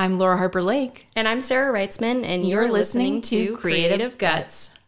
I'm Laura Harper Lake. And I'm Sarah Reitzman, and you're, You're listening, listening to Creative Creative Guts.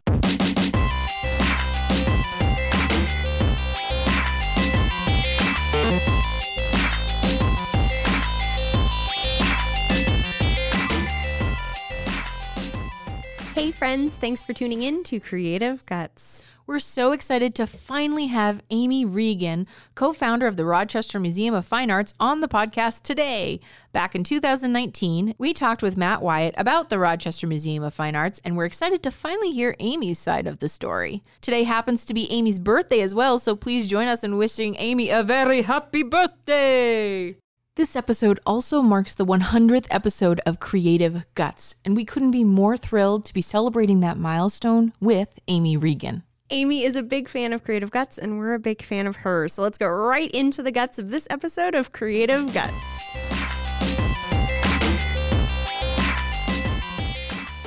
Hey, friends, thanks for tuning in to Creative Guts. We're so excited to finally have Amy Regan, co founder of the Rochester Museum of Fine Arts, on the podcast today. Back in 2019, we talked with Matt Wyatt about the Rochester Museum of Fine Arts, and we're excited to finally hear Amy's side of the story. Today happens to be Amy's birthday as well, so please join us in wishing Amy a very happy birthday! This episode also marks the 100th episode of Creative Guts, and we couldn't be more thrilled to be celebrating that milestone with Amy Regan. Amy is a big fan of Creative Guts, and we're a big fan of hers. So let's go right into the guts of this episode of Creative Guts.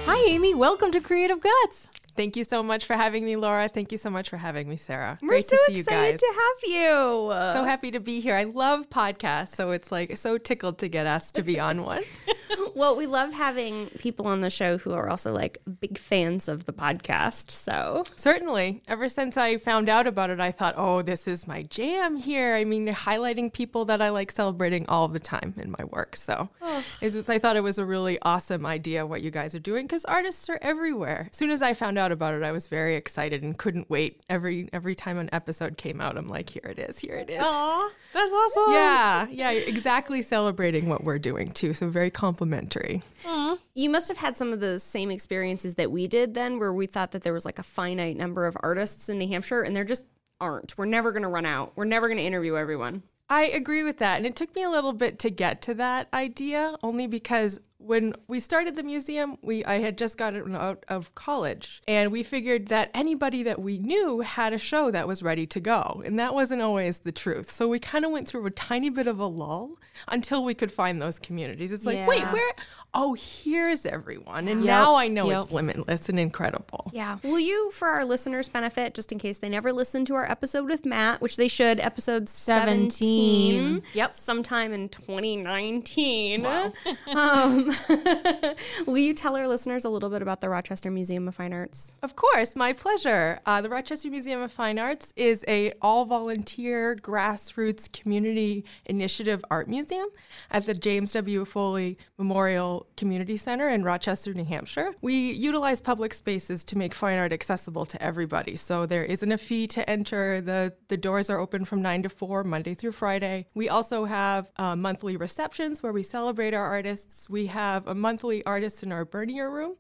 Hi, Amy. Welcome to Creative Guts. Thank you so much for having me, Laura. Thank you so much for having me, Sarah. We're Great so to see you excited guys. to have you. so happy to be here. I love podcasts, so it's like so tickled to get asked to be on one. well, we love having people on the show who are also like big fans of the podcast. So Certainly. Ever since I found out about it, I thought, oh, this is my jam here. I mean, highlighting people that I like celebrating all the time in my work. So oh. was, I thought it was a really awesome idea what you guys are doing because artists are everywhere. As soon as I found out about it, I was very excited and couldn't wait. Every every time an episode came out, I'm like, here it is, here it is. Aw, that's awesome. Yeah, yeah, exactly celebrating what we're doing too. So very complimentary. you must have had some of the same experiences that we did then, where we thought that there was like a finite number of artists in New Hampshire, and there just aren't. We're never going to run out. We're never going to interview everyone. I agree with that. And it took me a little bit to get to that idea, only because when we started the museum, we I had just gotten out of college, and we figured that anybody that we knew had a show that was ready to go, and that wasn't always the truth. So we kind of went through a tiny bit of a lull until we could find those communities. It's like, wait, where? Oh, here's everyone, and now I know Yep. it's limitless and incredible. Yeah. Will you, for our listeners' benefit, just in case they never listened to our episode with Matt, which they should, episode 17, 17. Yep. sometime in 2019. um, will you tell our listeners a little bit about the Rochester Museum of Fine Arts? Of course, my pleasure. Uh, the Rochester Museum of Fine Arts is a all-volunteer grassroots community initiative art museum at the James W. Foley Memorial Community Center in Rochester, New Hampshire. We utilize public spaces to make fine art accessible to everybody. So there isn't a fee to enter. The the doors are open from 9 to 4 Monday through Friday. We also have uh, monthly receptions where we celebrate our artists. We have a monthly artist in our Bernier room.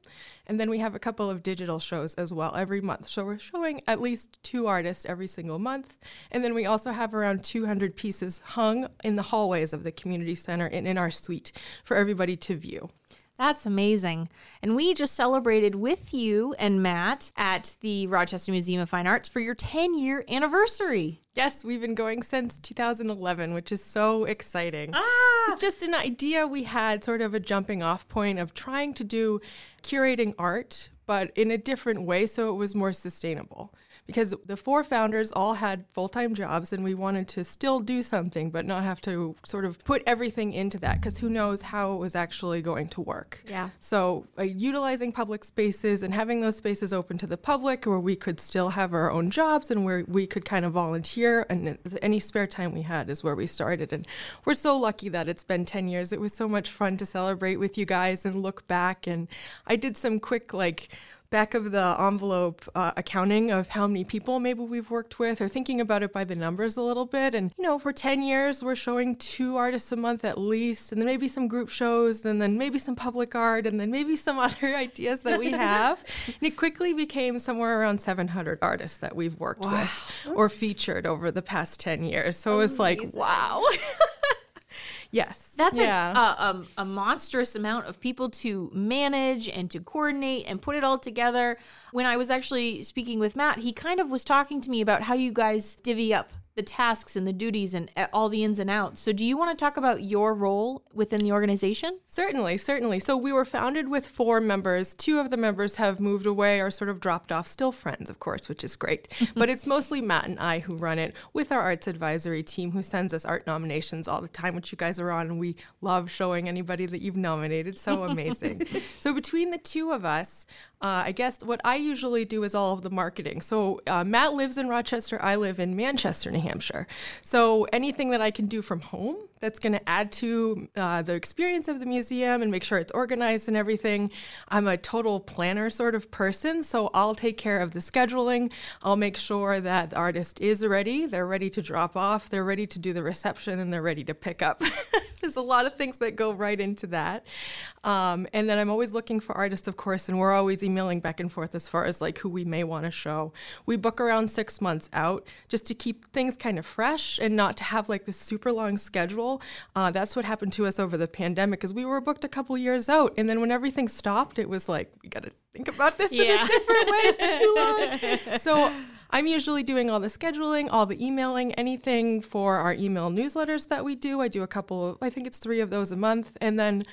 And then we have a couple of digital shows as well every month. So we're showing at least two artists every single month. And then we also have around 200 pieces hung in the hallways of the community center and in our suite for everybody to view. That's amazing. And we just celebrated with you and Matt at the Rochester Museum of Fine Arts for your 10 year anniversary. Yes, we've been going since 2011, which is so exciting. Ah! It's just an idea we had, sort of a jumping off point of trying to do curating art, but in a different way so it was more sustainable. Because the four founders all had full time jobs and we wanted to still do something, but not have to sort of put everything into that because who knows how it was actually going to work. Yeah. So, uh, utilizing public spaces and having those spaces open to the public where we could still have our own jobs and where we could kind of volunteer and any spare time we had is where we started. And we're so lucky that it's been 10 years. It was so much fun to celebrate with you guys and look back. And I did some quick, like, back of the envelope uh, accounting of how many people maybe we've worked with or thinking about it by the numbers a little bit. And you know for 10 years we're showing two artists a month at least and then maybe some group shows and then maybe some public art and then maybe some other ideas that we have. And it quickly became somewhere around 700 artists that we've worked with or featured over the past 10 years. So it was like wow yes That's yeah. a, a, um, a monstrous amount of people to manage and to coordinate and put it all together. When I was actually speaking with Matt, he kind of was talking to me about how you guys divvy up the tasks and the duties and uh, all the ins and outs. So, do you want to talk about your role within the organization? Certainly, certainly. So we were founded with four members. Two of the members have moved away or sort of dropped off. Still friends, of course, which is great. but it's mostly Matt and I who run it with our arts advisory team who sends us art nominations all the time, which you guys are on. And we love showing anybody that you've nominated. So amazing. so between the two of us, uh, I guess what I usually do is all of the marketing. So uh, Matt lives in Rochester. I live in Manchester, New Hampshire. So anything that I can do from home that's going to add to uh, the experience of the museum and make sure it's organized and everything. I'm a total planner sort of person, so I'll take care of the scheduling. I'll make sure that the artist is ready, they're ready to drop off, they're ready to do the reception, and they're ready to pick up. There's a lot of things that go right into that. Um, and then I'm always looking for artists, of course, and we're always emailing back and forth as far as like who we may want to show. We book around six months out just to keep things kind of fresh and not to have like this super long schedule. Uh, that's what happened to us over the pandemic because we were booked a couple years out. And then when everything stopped, it was like, we got to think about this in a different way. It's too long. So I'm usually doing all the scheduling, all the emailing, anything for our email newsletters that we do. I do a couple of, I think it's three of those a month. And then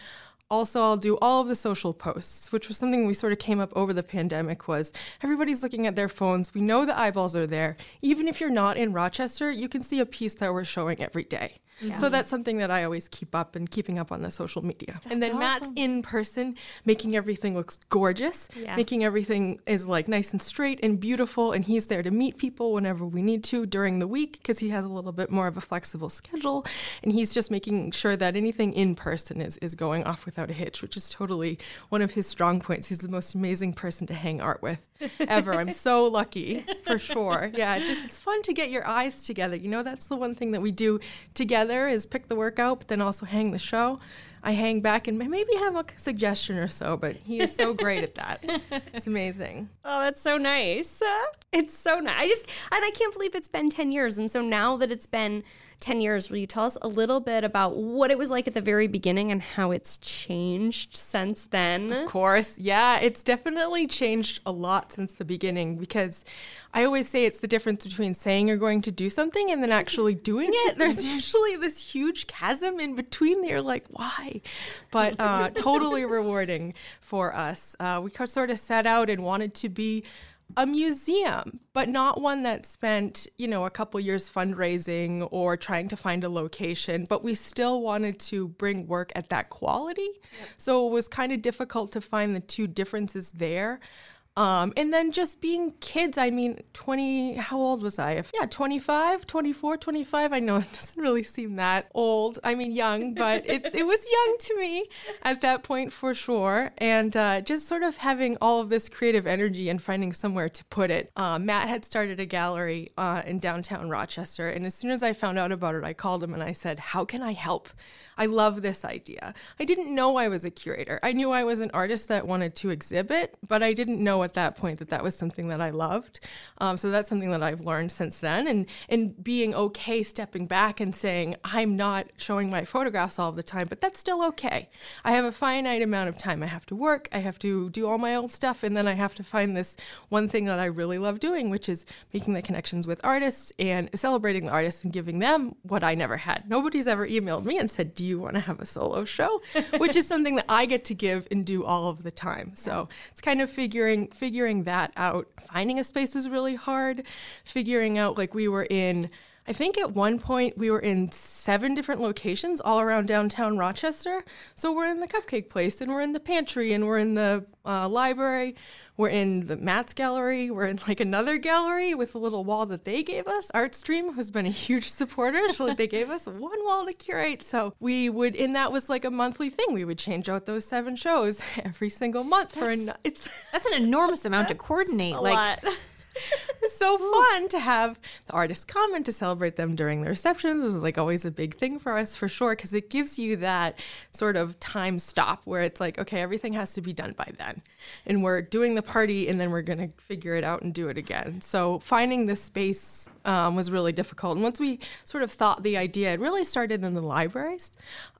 also I'll do all of the social posts, which was something we sort of came up over the pandemic was everybody's looking at their phones. We know the eyeballs are there. Even if you're not in Rochester, you can see a piece that we're showing every day. Yeah. So that's something that I always keep up and keeping up on the social media. That's and then awesome. Matt's in person, making everything looks gorgeous, yeah. making everything is like nice and straight and beautiful. And he's there to meet people whenever we need to during the week because he has a little bit more of a flexible schedule. And he's just making sure that anything in person is, is going off without a hitch, which is totally one of his strong points. He's the most amazing person to hang art with ever. I'm so lucky for sure. Yeah, just it's fun to get your eyes together. You know, that's the one thing that we do together is pick the workout, but then also hang the show. I hang back and maybe have a suggestion or so, but he is so great at that. It's amazing. Oh, that's so nice. It's so nice. I just, and I can't believe it's been 10 years. And so now that it's been 10 years, will you tell us a little bit about what it was like at the very beginning and how it's changed since then? Of course. Yeah, it's definitely changed a lot since the beginning because I always say it's the difference between saying you're going to do something and then actually doing it. There's usually this huge chasm in between there, like, why? But uh, totally rewarding for us. Uh, we sort of set out and wanted to be a museum, but not one that spent, you know, a couple years fundraising or trying to find a location, but we still wanted to bring work at that quality. Yep. So it was kind of difficult to find the two differences there. Um, and then just being kids, I mean, 20, how old was I? Yeah, 25, 24, 25. I know it doesn't really seem that old. I mean, young, but it, it was young to me at that point for sure. And uh, just sort of having all of this creative energy and finding somewhere to put it. Uh, Matt had started a gallery uh, in downtown Rochester. And as soon as I found out about it, I called him and I said, How can I help? I love this idea. I didn't know I was a curator. I knew I was an artist that wanted to exhibit, but I didn't know at that point that that was something that I loved. Um, so that's something that I've learned since then, and and being okay stepping back and saying I'm not showing my photographs all the time, but that's still okay. I have a finite amount of time. I have to work. I have to do all my old stuff, and then I have to find this one thing that I really love doing, which is making the connections with artists and celebrating the artists and giving them what I never had. Nobody's ever emailed me and said, "Do you want to have a solo show?" which is something that I get to give and do all of the time. So it's kind of figuring figuring that out. Finding a space was really hard. Figuring out like we were in I think at one point we were in seven different locations all around downtown Rochester. So we're in the cupcake place and we're in the pantry and we're in the uh, library. We're in the Matt's gallery. We're in like another gallery with a little wall that they gave us. Artstream has been a huge supporter. so like they gave us one wall to curate. So we would, and that was like a monthly thing. We would change out those seven shows every single month that's, for an. It's that's an enormous amount to coordinate. like. Lot. It's so fun to have the artists come and to celebrate them during the receptions. Was like always a big thing for us for sure because it gives you that sort of time stop where it's like, okay, everything has to be done by then. And we're doing the party and then we're going to figure it out and do it again. So finding the space um, was really difficult. And once we sort of thought the idea, it really started in the libraries.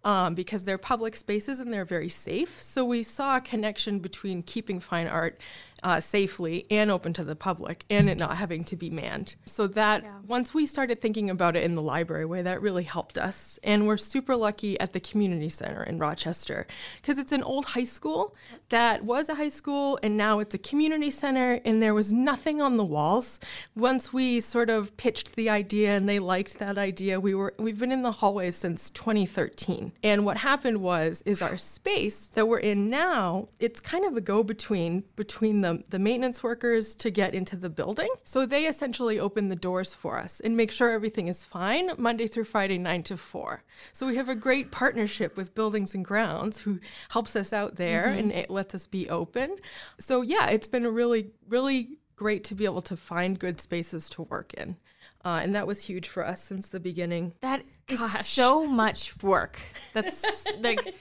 Um, because they're public spaces and they're very safe. So we saw a connection between keeping fine art uh, safely and open to the public and it not having to be manned. So that once we started thinking about it in the library way, that really helped us. And we're super lucky at the community center in Rochester because it's an old high school that was a high school and now it's a community center and there was nothing on the walls. Once we sort of pitched the idea and they liked that idea, we were we've been in the hallways since 2013. And what happened was is our space that we're in now, it's kind of a go between between the the maintenance workers to get into the building. So they essentially open the doors for us and make sure everything is fine Monday through Friday 9 to 4. So we have a great partnership with Buildings and Grounds who helps us out there mm-hmm. and it lets us be open. So yeah, it's been a really really great to be able to find good spaces to work in. Uh, and that was huge for us since the beginning. That is so much work. That's like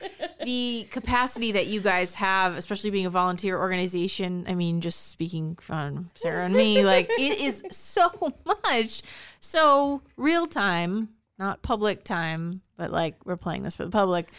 the capacity that you guys have, especially being a volunteer organization. I mean, just speaking from Sarah and me, like it is so much. So real time, not public time, but like we're playing this for the public.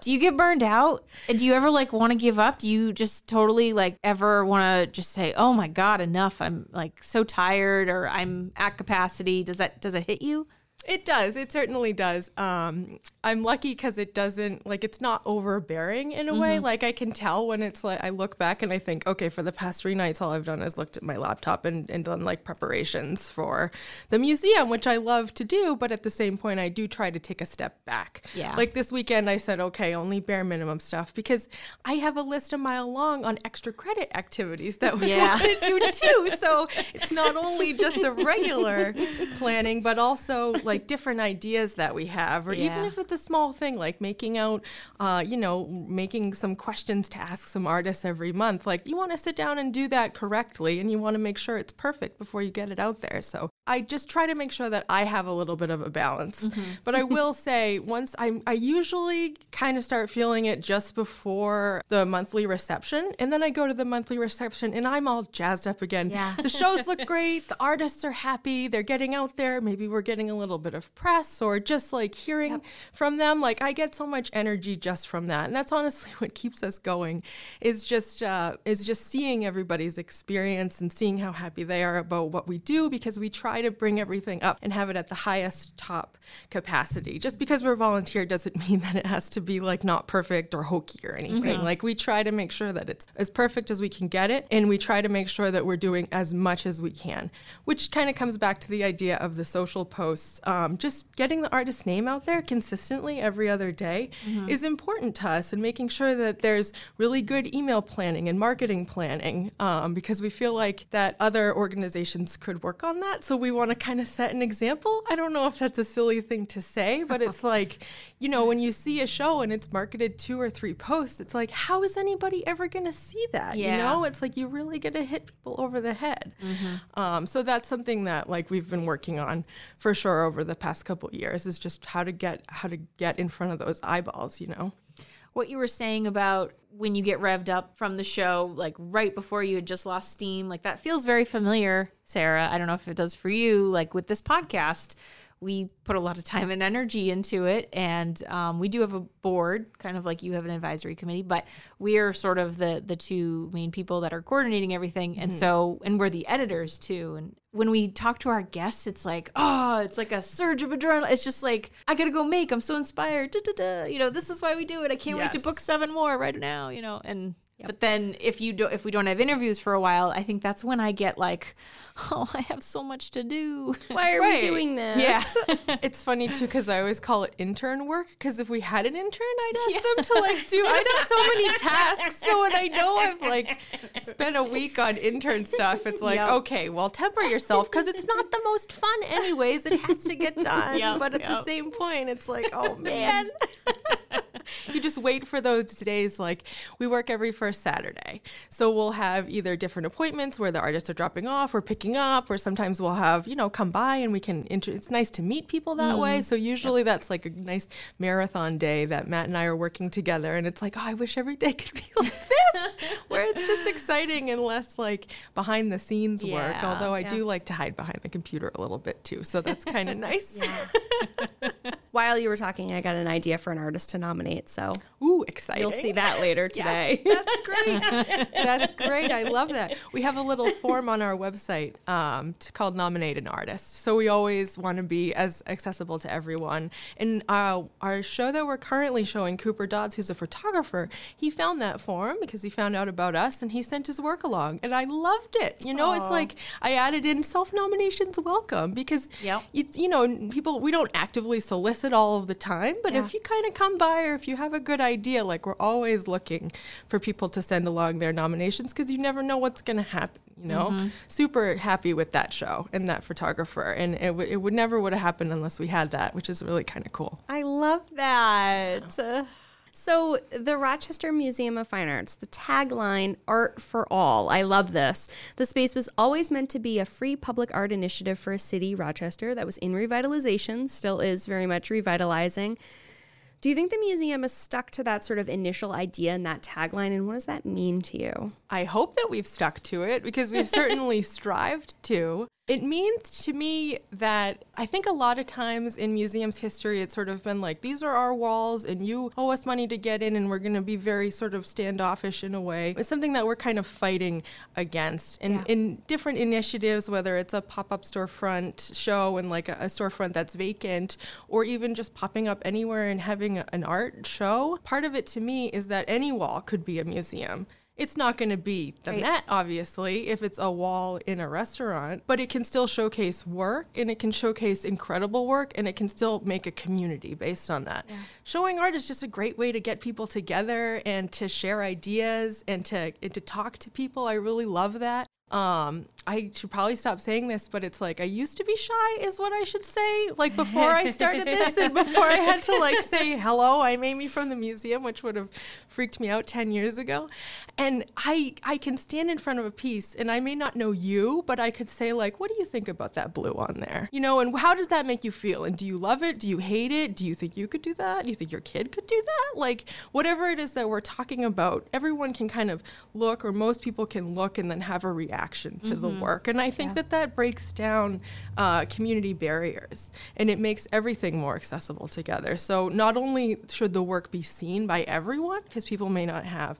Do you get burned out? And do you ever like want to give up? Do you just totally like ever want to just say, "Oh my god, enough. I'm like so tired or I'm at capacity." Does that does it hit you? It does. It certainly does. Um, I'm lucky because it doesn't like it's not overbearing in a way. Like I can tell when it's like I look back and I think, okay, for the past three nights, all I've done is looked at my laptop and, and done like preparations for the museum, which I love to do. But at the same point, I do try to take a step back. Yeah. Like this weekend, I said, okay, only bare minimum stuff because I have a list a mile long on extra credit activities that we Yeah. want to do too. So it's not only just the regular planning, but also like different ideas that we have, or even if it's a small thing like making out, uh, you know, making some questions to ask some artists every month. Like you want to sit down and do that correctly, and you want to make sure it's perfect before you get it out there. So I just try to make sure that I have a little bit of a balance. But I will say, once I, I usually kind of start feeling it just before the monthly reception, and then I go to the monthly reception, and I'm all jazzed up again. Yeah. The shows look great. The artists are happy. They're getting out there. Maybe we're getting a little bit of press or just like hearing from them. Like I get so much energy just from that, and that's honestly what keeps us going. Is just uh, is just seeing everybody's experience and seeing how happy they are about what we do because we try to bring everything up and have it at the highest top capacity. Just because we're volunteer doesn't mean that it has to be like not perfect or hokey or anything. Like we try to make sure that it's as perfect as we can get it, and we try to make sure that we're doing as much as we can, which kind of comes back to the idea of the social posts. Um, just getting the artist's name out there consistently every other day is important to us, and making sure that there's really good email planning and marketing planning um, because we feel like that other organizations could work on that. So we want to kind of set an example. I don't know if that's a silly thing to say, but it's like, you know, when you see a show and it's marketed two or three posts, it's like, how is anybody ever going to see that? You know, it's like you really get to hit people over the head. Um, so that's something that like we've been working on for sure over the past couple of years is just how to get how to get in front of those eyeballs. You know. What you were saying about when you get revved up from the show, like right before you had just lost steam, like that feels very familiar, Sarah. I don't know if it does for you. Like with this podcast, we put a lot of time and energy into it, and um, we do have a board, kind of like you have an advisory committee, but we are sort of the the two main people that are coordinating everything, and so and we're the editors too. And when we talk to our guests, it's like, oh, it's like a surge of adrenaline. It's just like I gotta go make. I'm so inspired. Da, da, da. You know, this is why we do it. I can't wait to book seven more right now. You know, and but then if you do, if we don't have interviews for a while, I think that's when I get like, oh, I have so much to do. Why are Right. we doing this? Yeah. It's funny too because I always call it intern work. Because if we had an intern, I'd ask them to like do. I'd have so many tasks. So when I know I've like spent a week on intern stuff, it's like Yep. okay, well, temper yourself because it's not the most fun, anyways. It has to get done. Yep, but at the same point, it's like oh man. You just wait for those days like we work every first saturday. So we'll have either different appointments where the artists are dropping off or picking up or sometimes we'll have you know come by and we can inter- it's nice to meet people that way. Mm-hmm. So usually that's like a nice marathon day that matt and i are working together and it's like oh i wish every day could be like this where it's just exciting and less like behind the scenes work Yeah, although i do like to hide behind the computer a little bit too so that's kind of nice while you were talking, I got an idea for an artist to nominate. So Ooh, exciting. you'll see that later today. That's great. That's great. I love that. We have a little form on our website um, to, called Nominate an Artist. So we always want to be as accessible to everyone. And uh, our show that we're currently showing, Cooper Dodds, who's a photographer, he found that form because he found out about us and he sent his work along. And I loved it. You know, it's like I added in self nominations welcome because, Yep. it's, you know, people, we don't actively solicit all of the time, but Yeah. if you kind of come by or if you have a good idea, like we're always looking for people to send along their nominations because you never know what's going to happen. You know, super happy with that show and that photographer, and it, w- it would never would have happened unless we had that, which is really kind of cool. I love that. Uh, So, the Rochester Museum of Fine Arts, the tagline, Art for All. I love this. The space was always meant to be a free public art initiative for a city, Rochester, that was in revitalization, still is very much revitalizing. Do you think the museum has stuck to that sort of initial idea and that tagline, and what does that mean to you? I hope that we've stuck to it because we've certainly strived to. It means to me that I think a lot of times in museums history, it's sort of been like, these are our walls and you owe us money to get in and we're going to be very sort of standoffish in a way. It's something that we're kind of fighting against in, Yeah. in different initiatives, whether it's a pop up storefront show and like a, a storefront that's vacant or even just popping up anywhere and having a- an art show. Part of it to me is that any wall could be a museum. It's not going to be the Right. Met, obviously, if it's a wall in a restaurant, but it can still showcase work and it can showcase incredible work and it can still make a community based on that. Showing art is just a great way to get people together and to share ideas and to, and to talk to people. I really love that. Um, I should probably stop saying this, but it's like I used to be shy, is what I should say. Like before I started this, and before I had to like say hello, I'm Amy from the museum, which would have freaked me out ten years ago. And I I can stand in front of a piece, and I may not know you, but I could say like, what do you think about that blue on there? You know, and how does that make you feel? And do you love it? Do you hate it? Do you think you could do that? Do you think your kid could do that? Like whatever it is that we're talking about, everyone can kind of look, or most people can look, and then have a reaction to the work. And I think that that breaks down uh, community barriers and it makes everything more accessible together. So not only should the work be seen by everyone, because people may not have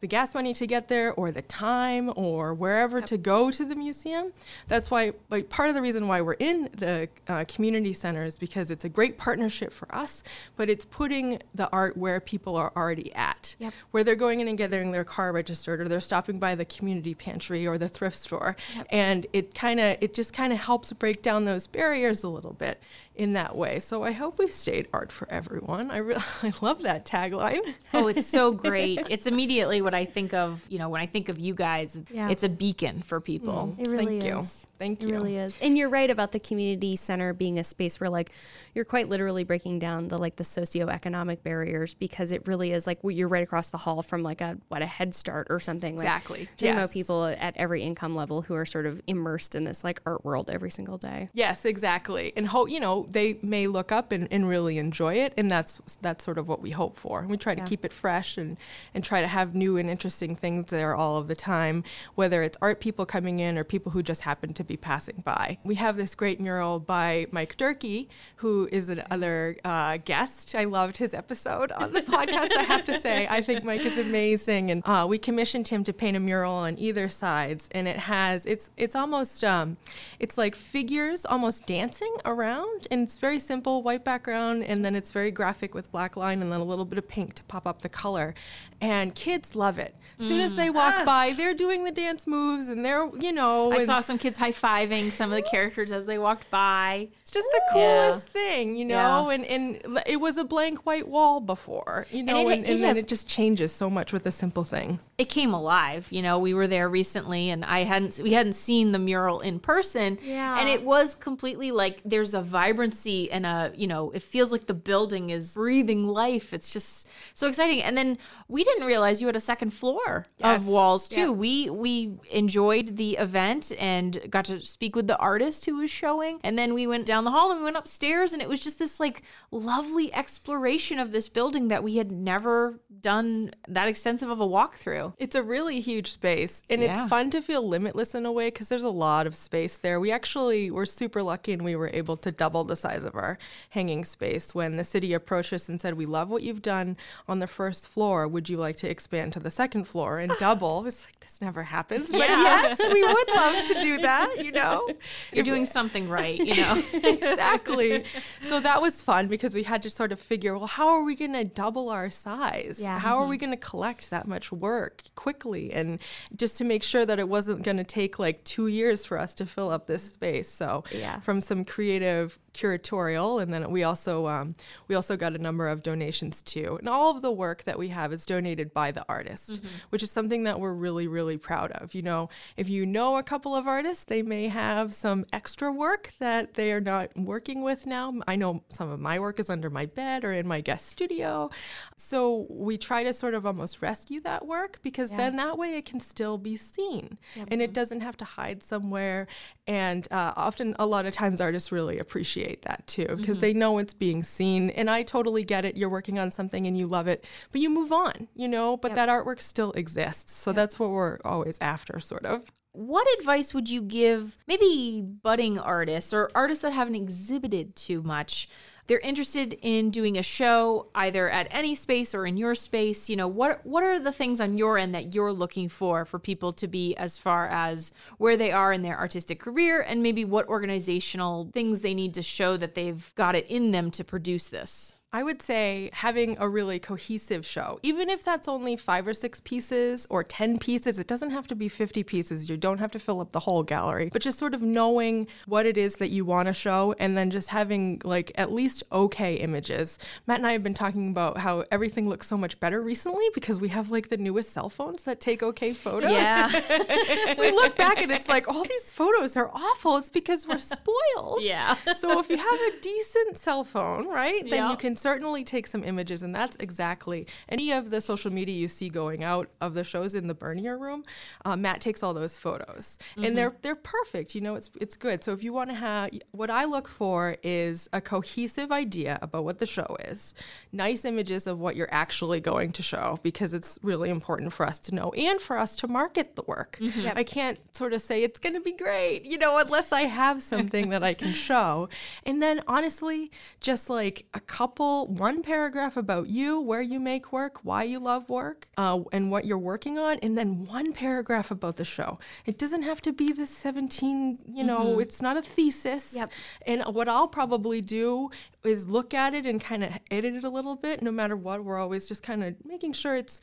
the gas money to get there or the time or wherever to go to the museum. That's why, like, part of the reason why we're in the uh, community center is because it's a great partnership for us, but it's putting the art where people are already at, Yep. where they're going in and getting their car registered or they're stopping by the community pantry or the thrift store. And it kind of, it just kind of helps break down those barriers a little bit in that way. So I hope we've stayed art for everyone. I really, I love that tagline. Oh, it's so great. It's immediately what I think of, you know, when I think of you guys, Yeah. it's a beacon for people. Mm, it really Thank you. is. Thank It you. really is. And you're right about the community center being a space where like you're quite literally breaking down the like the socioeconomic barriers because it really is like you're right across the hall from like a what a head start or something. Like, Exactly. talking about Yes. people at every income level who are sort of immersed in this like art world every single day. Yes, exactly. And hope you know they may look up and, and really enjoy it, and that's that's sort of what we hope for. We try to Yeah. keep it fresh and and try to have new and interesting things there all of the time, whether it's art people coming in or people who just happen to be passing by. We have this great mural by Mike Durkee, who is another uh, guest. I loved his episode on the podcast. I have to say, I think Mike is amazing, and uh, we commissioned him to paint a mural on either sides, and it has it's it's almost um, it's like figures almost dancing around, and it's very simple white background, and then it's very graphic with black line, and then a little bit of pink to pop up the color, and kids love it. As soon as they mm. walk ah. by, they're doing the dance moves, and they're you know, I and saw some kids high fiving some of the characters as they walked by. it's just the Yeah. coolest thing, you know, Yeah. and and it was a blank white wall before, you know, it- and, it and, then has- it just changes so much with a simple thing. It came alive. You know, we were there recently and I hadn't we hadn't seen the mural in person. Yeah. And it was completely like there's a vibrancy and a, you know, it feels like the building is breathing life. It's just so exciting. And then we didn't realize you had a second floor Yes. of walls too. Yeah. We we enjoyed the event and got to speak with the artist who was showing, and then we went down the hall and we went upstairs, and it was just this like lovely exploration of this building that we had never done that extensive of a walkthrough. It's a really huge space, and Yeah. it's fun to feel limitless in a way because there's a lot of space there. We actually were super lucky, and we were able to double the size of our hanging space when the city approached us and said, "We love what you've done on the first floor. Would you like to expand to the second floor and double?" It's like this never happens, but yes, we would love to do that. You know, You're doing something right, you know. exactly. So that was fun because we had to sort of figure, well, how are we going to double our size? Yeah. How are we going to collect that much work quickly? And just to make sure that it wasn't going to take like two years for us to fill up this space. So Yeah. from some creative curatorial, and then we also um, we also got a number of donations too. And all of the work that we have is donated by the artist, mm-hmm. which is something that we're really really proud of. You know, if you know a couple of artists, they may have some extra work that they are not working with now. I know some of my work is under my bed or in my guest studio, so we try to sort of almost rescue that work because then that way it can still be seen and it mm-hmm. doesn't have to hide somewhere. And uh, often, a lot of times, artists really appreciate that too because they know it's being seen. And I totally get it. You're working on something and you love it, but you move on, you know, but that artwork still exists. So that's what we're always after, sort of. What advice would you give maybe budding artists or artists that haven't exhibited too much? They're interested in doing a show either at any space or in your space. You know, what what are the things on your end that you're looking for for people to be as far as where they are in their artistic career and maybe what organizational things they need to show that they've got it in them to produce this? I would say having a really cohesive show, even if that's only five or six pieces or 10 pieces, it doesn't have to be 50 pieces. You don't have to fill up the whole gallery, but just sort of knowing what it is that you want to show and then just having like at least okay images. Matt and I have been talking about how everything looks so much better recently because we have like the newest cell phones that take okay photos. Yeah. we look back and it's like all these photos are awful. It's because we're spoiled. Yeah. so if you have a decent cell phone, right, then Yeah. you can certainly take some images, and that's exactly any of the social media you see going out of the shows in the Bernier room. Uh, Matt takes all those photos, and they're they're perfect. You know, it's it's good. So if you want to have, what I look for is a cohesive idea about what the show is, nice images of what you're actually going to show, because it's really important for us to know and for us to market the work. I can't sort of say it's going to be great, you know, unless I have something that I can show. And then honestly, just like a couple, one paragraph about you, where you make work, why you love work, uh, and what you're working on, and then one paragraph about the show. It doesn't have to be the 17, you know, it's not a thesis. Yep. And what I'll probably do is look at it and kind of edit it a little bit. No matter what, we're always just kind of making sure it's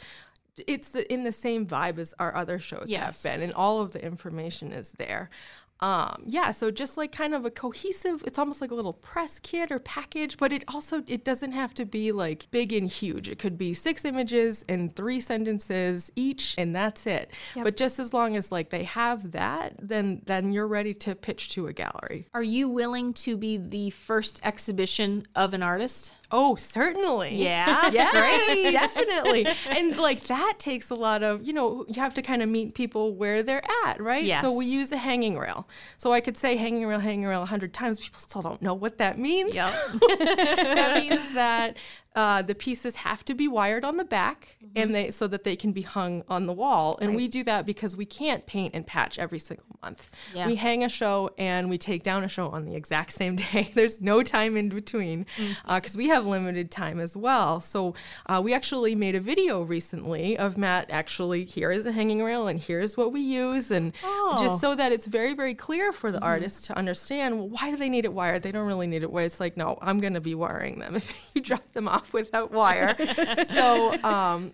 it's the, in the same vibe as our other shows Yes. have been, and all of the information is there. Um, yeah, so just like kind of a cohesive, it's almost like a little press kit or package, but it also it doesn't have to be like big and huge. It could be six images and three sentences each, and that's it. But just as long as like they have that, then then you're ready to pitch to a gallery. Are you willing to be the first exhibition of an artist? Oh, certainly. Yeah? Yes, Great. definitely. And like that takes a lot of, you know, you have to kind of meet people where they're at, right? Yes. So we use a hanging rail. So I could say hanging rail, hanging rail a hundred times. People still don't know what that means. Yep. that means that uh, the pieces have to be wired on the back and they so that they can be hung on the wall. And we do that because we can't paint and patch every single month. Yeah. We hang a show and we take down a show on the exact same day. There's no time in between because we have limited time as well. So uh, we actually made a video recently of Matt actually here is a hanging rail and here's what we use and Oh. just so that it's very very clear for the artist to understand well, why do they need it wired? They don't really need it wired. It's like no, I'm going to be wiring them if you drop them off without wire. so um,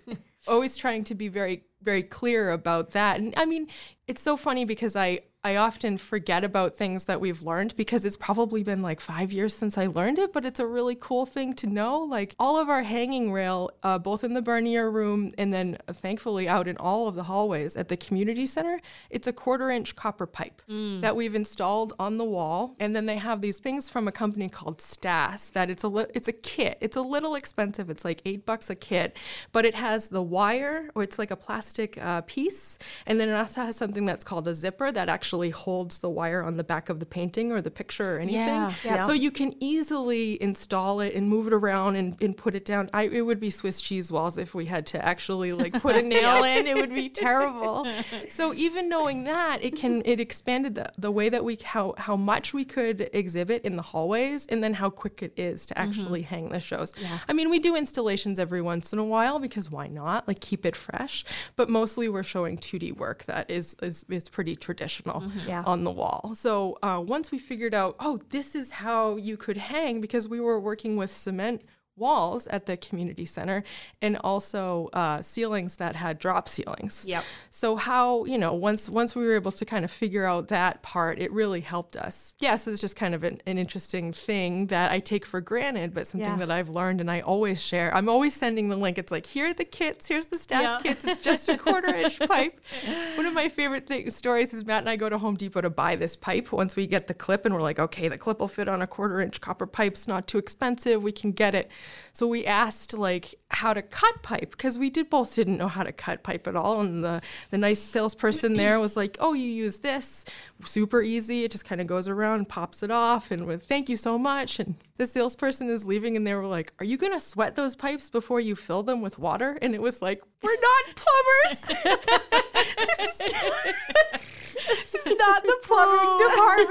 always trying to be very very clear about that. And I mean, it's so funny because I I often forget about things that we've learned because it's probably been like five years since I learned it, but it's a really cool thing to know. Like all of our hanging rail, uh, both in the Bernier room and then uh, thankfully out in all of the hallways at the community center, it's a quarter inch copper pipe that we've installed on the wall. And then they have these things from a company called Stas that it's a li- it's a kit. It's a little expensive. It's like eight bucks a kit, but it has the wire or it's like a plastic uh, piece, and then it also has something that's called a zipper that actually holds the wire on the back of the painting or the picture or anything. Yeah, yeah. So you can easily install it and move it around and, and put it down. I, it would be Swiss cheese walls if we had to actually like put a nail in. It would be terrible. So even knowing that, it can it expanded the, the way that we how how much we could exhibit in the hallways and then how quick it is to mm-hmm. actually hang the shows. I mean, we do installations every once in a while because why not? Like keep it fresh. But mostly we're showing 2D work that is is, is pretty traditional Yeah. on the wall. So uh, once we figured out, oh, this is how you could hang because we were working with cement walls at the community center and also uh, ceilings that had drop ceilings. Yep. So how you know once once we were able to kind of figure out that part, it really helped us. Yes, it's just kind of an, an interesting thing that I take for granted, but something Yeah. that I've learned and I always share. I'm always sending the link. It's like here are the kits. Here's the Yeah. kits. It's just a quarter inch pipe. One of my favorite thing, stories is Matt and I go to Home Depot to buy this pipe. Once we get the clip and we're like, okay, the clip will fit on a quarter inch copper pipe. It's not too expensive. We can get it. So we asked like how to cut pipe because we did both didn't know how to cut pipe at all. And the the nice salesperson there was like, oh, you use this, super easy. It just kind of goes around, pops it off, and with thank you so much. And the salesperson is leaving, and they were like, are you gonna sweat those pipes before you fill them with water? And it was like, we're not plumbers. this is not the plumbing department.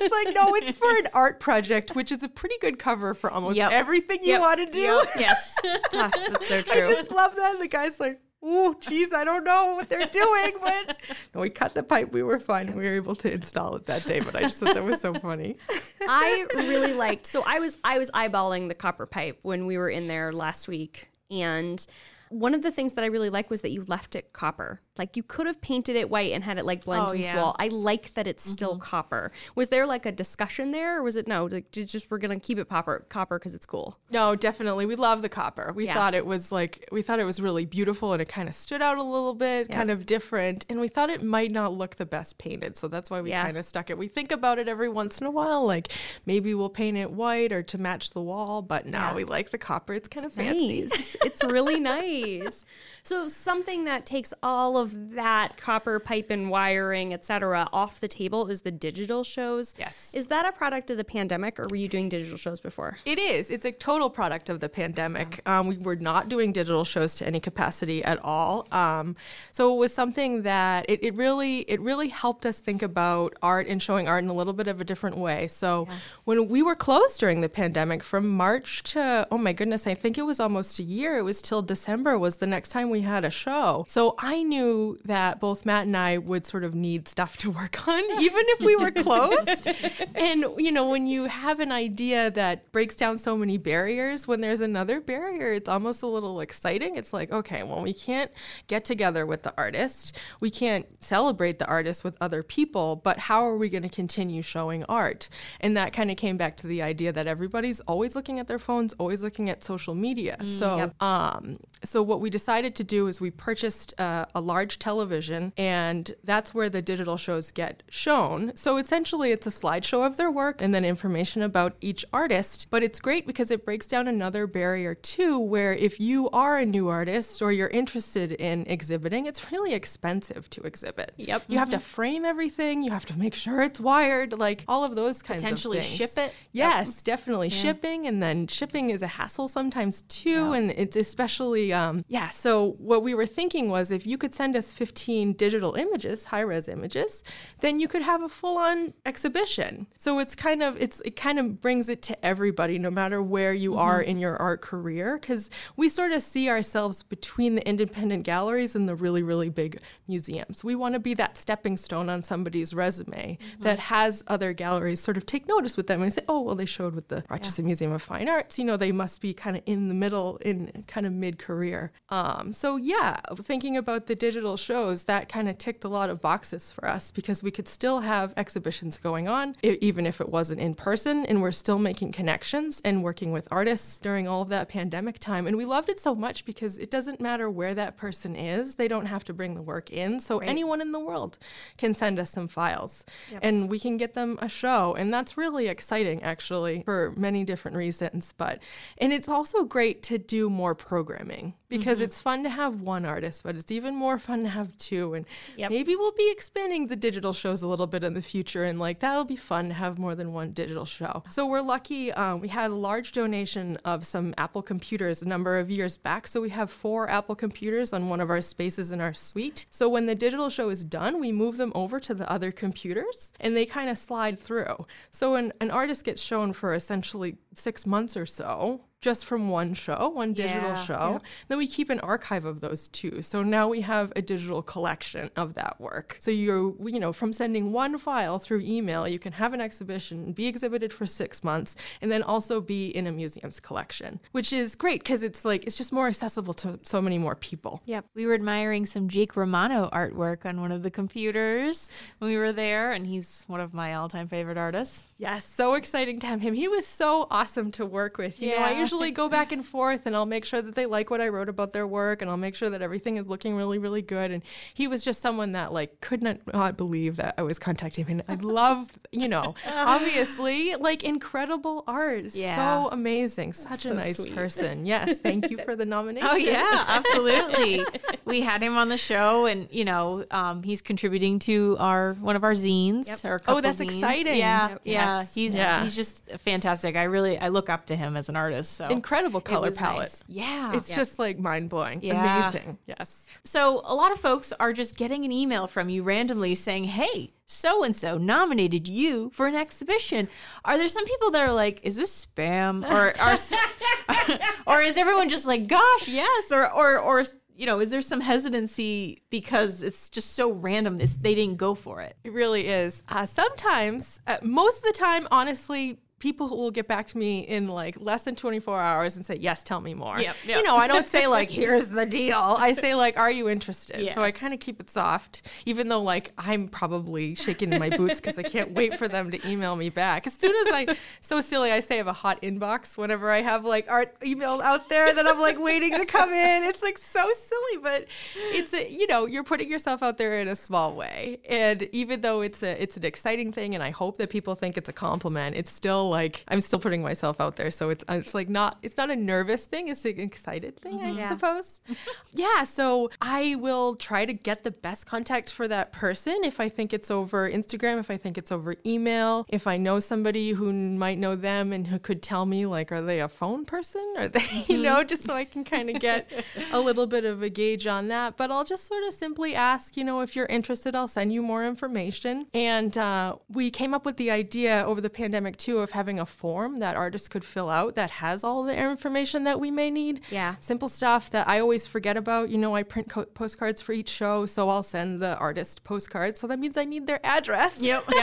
It's like, no, it's for an art project, which is a pretty good cover for almost Yep. everything you Yep. want to do. Yep. Yes. Gosh, that's so true. I just love that. And the guy's like, oh, geez, I don't know what they're doing, but no, we cut the pipe. We were fine. We were able to install it that day, but I just thought that was so funny. I really liked. So I was I was eyeballing the copper pipe when we were in there last week, and one of the things that I really like was that you left it copper. Like you could have painted it white and had it like blend Oh, into yeah. the wall. I like that it's still mm-hmm. copper. Was there like a discussion there, or was it no? Like just we're gonna keep it copper copper because it's cool. No, definitely. We love the copper. We Yeah. thought it was like, we thought it was really beautiful and it kind of stood out a little bit, kind of different. And we thought it might not look the best painted. So that's why we Yeah. kind of stuck it. We think about it every once in a while, like maybe we'll paint it white or to match the wall. But no, we like the copper. It's kind of fancy. Nice. it's really nice. So something that takes all of that copper pipe and wiring, etc., off the table is the digital shows. Yes. Is that a product of the pandemic, or were you doing digital shows before? It is. It's a total product of the pandemic. Um, we were not doing digital shows to any capacity at all. Um, so it was something that it, it really it really helped us think about art and showing art in a little bit of a different way. So when we were closed during the pandemic, from March to oh my goodness, I think it was almost a year. It was till December was the next time we had a show. So I knew that both Matt and I would sort of need stuff to work on, even if we were closed. and you know, when you have an idea that breaks down so many barriers, when there's another barrier, it's almost a little exciting. It's like, okay, well, we can't get together with the artist, we can't celebrate the artist with other people, but how are we going to continue showing art? And that kind of came back to the idea that everybody's always looking at their phones, always looking at social media. so, um, so what we decided to do is we purchased uh, a large television, and that's where the digital shows get shown. So essentially, it's a slideshow of their work and then information about each artist. But it's great because it breaks down another barrier too, where if you are a new artist or you're interested in exhibiting, it's really expensive to exhibit. Yep. You have to frame everything. You have to make sure it's wired. Like all of those kinds Potentially of things. ship it. Yes, definitely shipping, and then shipping is a hassle sometimes too, and it's especially um, yeah. So what we were thinking was if you could send us 15 digital images, high res images, then you could have a full on exhibition. So it's kind of it's it kind of brings it to everybody, no matter where you are in your art career, because we sort of see ourselves between the independent galleries and the really really big museums. We want to be that stepping stone on somebody's resume that has other galleries sort of take notice with them and say, oh, well, they showed with the Rochester Museum of Fine Arts. You know, they must be kind of in the middle, in kind of mid career. Um, so yeah, thinking about the digital shows, that kind of ticked a lot of boxes for us because we could still have exhibitions going on, even if it wasn't in person, and we're still making connections and working with artists during all of that pandemic time. And we loved it so much because it doesn't matter where that person is; they don't have to bring the work in. So anyone in the world can send us some files, and we can get them a show, and that's really exciting, actually, for many different reasons. But and it's also great to do more programming because mm-hmm. it's fun to have one artist, but it's even more fun to have two. And Yep. maybe we'll be expanding the digital shows a little bit in the future, and like that'll be fun to have more than one digital show. So we're lucky. Um, we had a large donation of some Apple computers a number of years back. So we have four Apple computers on one of our spaces in our suite. So when the digital show is done, we move them over to the other computers, and they kind of slide through. So when an artist gets shown for essentially six months or so, just from one show, one digital Yeah, show. Then we keep an archive of those too. So now we have a digital collection of that work. So you're, you know, from sending one file through email, you can have an exhibition, be exhibited for six months, and then also be in a museum's collection, which is great because it's like, it's just more accessible to so many more people. Yep. We were admiring some Jake Romano artwork on one of the computers when we were there, and he's one of my all time favorite artists. Yes, so exciting to have him. He was so awesome to work with. You know, I Yeah. Usually go back and forth and I'll make sure that they like what I wrote about their work and I'll make sure that everything is looking really, really good. And he was just someone that like could not, not believe that I was contacting him. And I loved, you know, obviously like incredible art. Yeah. So amazing. Such a nice sweet. person. Yes. Thank you for the nomination. Oh yeah, absolutely. we had him on the show, and you know, um, he's contributing to our one of our zines. Yep. Or a Oh, that's zines. exciting. Yeah, Yep. yeah. Yes. He's Yeah. he's just fantastic. I really I look up to him as an artist. So Incredible color palette. nice. Yeah, It's just like mind blowing. Yeah. Amazing. Yes. So a lot of folks are just getting an email from you randomly saying, "Hey, so and so nominated you for an exhibition." Are there some people that are like, "Is this spam?" Or are, or is everyone just like, "Gosh, yes," or or or you know, is there some hesitancy because it's just so random? It's, they didn't go for it. It really is. Uh, sometimes, uh, most of the time, honestly, people who will get back to me in like less than 24 hours and say, Yes, tell me more. Yep, yep. You know, I don't say, like, here's the deal. I say, like, Are you interested? So I kind of keep it soft, even though, like, I'm probably shaking in my boots because I can't wait for them to email me back. As soon as I, so silly, I say I have a hot inbox whenever I have like art emails out there that I'm like waiting to come in. It's like so silly, but it's a, you know, you're putting yourself out there in a small way. And even though it's a, it's an exciting thing and I hope that people think it's a compliment, it's still like, I'm still putting myself out there. So it's, uh, it's like not, it's not a nervous thing. It's an excited thing, I mm-hmm. Yeah. suppose. yeah. So I will try to get the best contact for that person. If I think it's over Instagram, if I think it's over email, if I know somebody who might know them and who could tell me, like, are they a phone person? Are they, you mm-hmm. know, just so I can kind of get a little bit of a gauge on that. But I'll just sort of simply ask, you know, if you're interested, I'll send you more information. And uh, we came up with the idea over the pandemic too of having a form that artists could fill out that has all the information that we may need. Yeah. Simple stuff that I always forget about. You know, I print co- postcards for each show, so I'll send the artist postcards. So that means I need their address. Yep.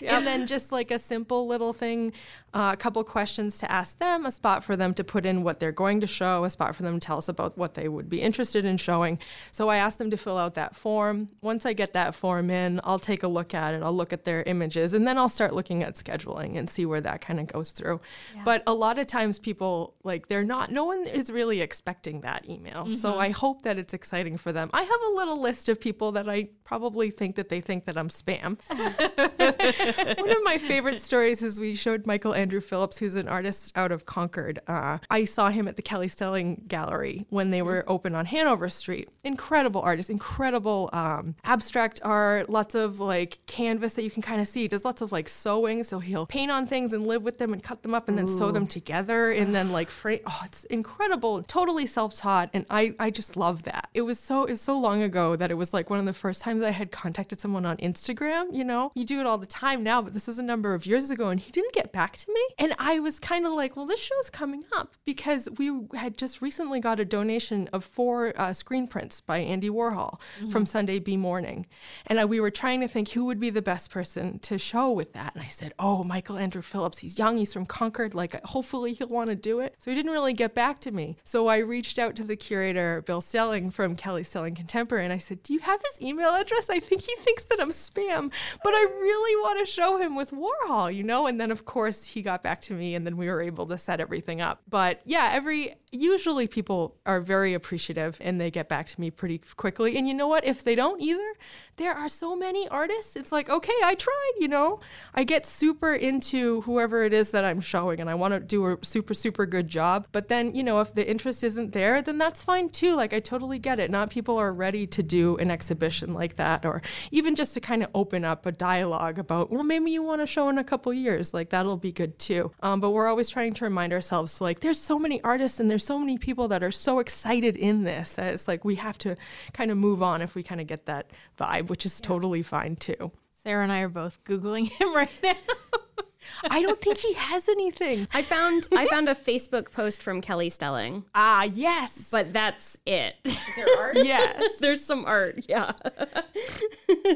Yep. And then just like a simple little thing, uh, a couple questions to ask them, a spot for them to put in what they're going to show, a spot for them to tell us about what they would be interested in showing. So I asked them to fill out that form. Once I get that form in, I'll take a look at it. I'll look at their images and then I'll start looking at scheduling and see where that kind of goes through. But a lot of times people like they're not no one is really expecting that email. So I hope that it's exciting for them. I have a little list of people that I probably think that they think that I'm spam. One of my favorite stories is we showed Michael Andrew Phillips, who's an artist out of Concord. Uh, I saw him at the Kelley Stelling Gallery when they were open on Hanover Street. Incredible artist, incredible um, abstract art, lots of like canvas that you can kind of see. He does lots of like sewing, so he'll paint on things and live with them and cut them up and then sew them together and then like frame. Oh, it's incredible, totally self-taught, and I I just love that. It was so it's so long ago that it was like one of the first times I had contacted someone on Instagram. You know, you do it all the time now, but this was a number of years ago, and he didn't get back to me, and I was kind of like, well, this show's coming up because we had just recently got a donation of four uh, screen prints by Andy Warhol from Sunday B Morning, and uh, we were trying to think who would be the best person to show with that, and I said, oh, Michael Andrew Andrew Phillips. He's young, he's from Concord. Like, hopefully he'll want to do it. So he didn't really get back to me. So I reached out to the curator, Bill Stelling from Kelley Stelling Contemporary, and I said, Do you have his email address? I think he thinks that I'm spam, but I really want to show him with Warhol, you know? And then, of course, he got back to me, and then we were able to set everything up. But yeah, every usually people are very appreciative and they get back to me pretty quickly. And you know what? If they don't either, there are so many artists. It's like, okay, I tried, you know? I get super into whoever it is that I'm showing and I want to do a super, super good job. But then, you know, if the interest isn't there, then that's fine too. Like, I totally get it. Not people are ready to do an exhibition like that or even just to kind of open up a dialogue about, well, maybe you want to show in a couple years. Like, that'll be good too. Um, but we're always trying to remind ourselves, like, there's so many artists and there's so many people that are so excited in this that it's like we have to kind of move on if we kind of get that vibe, which is totally fine too. Sarah and I are both Googling him right now. I don't think he has anything. I found I found a Facebook post from Kelley Stelling, Ah, yes. but that's it. There are yes. There's some art, yeah.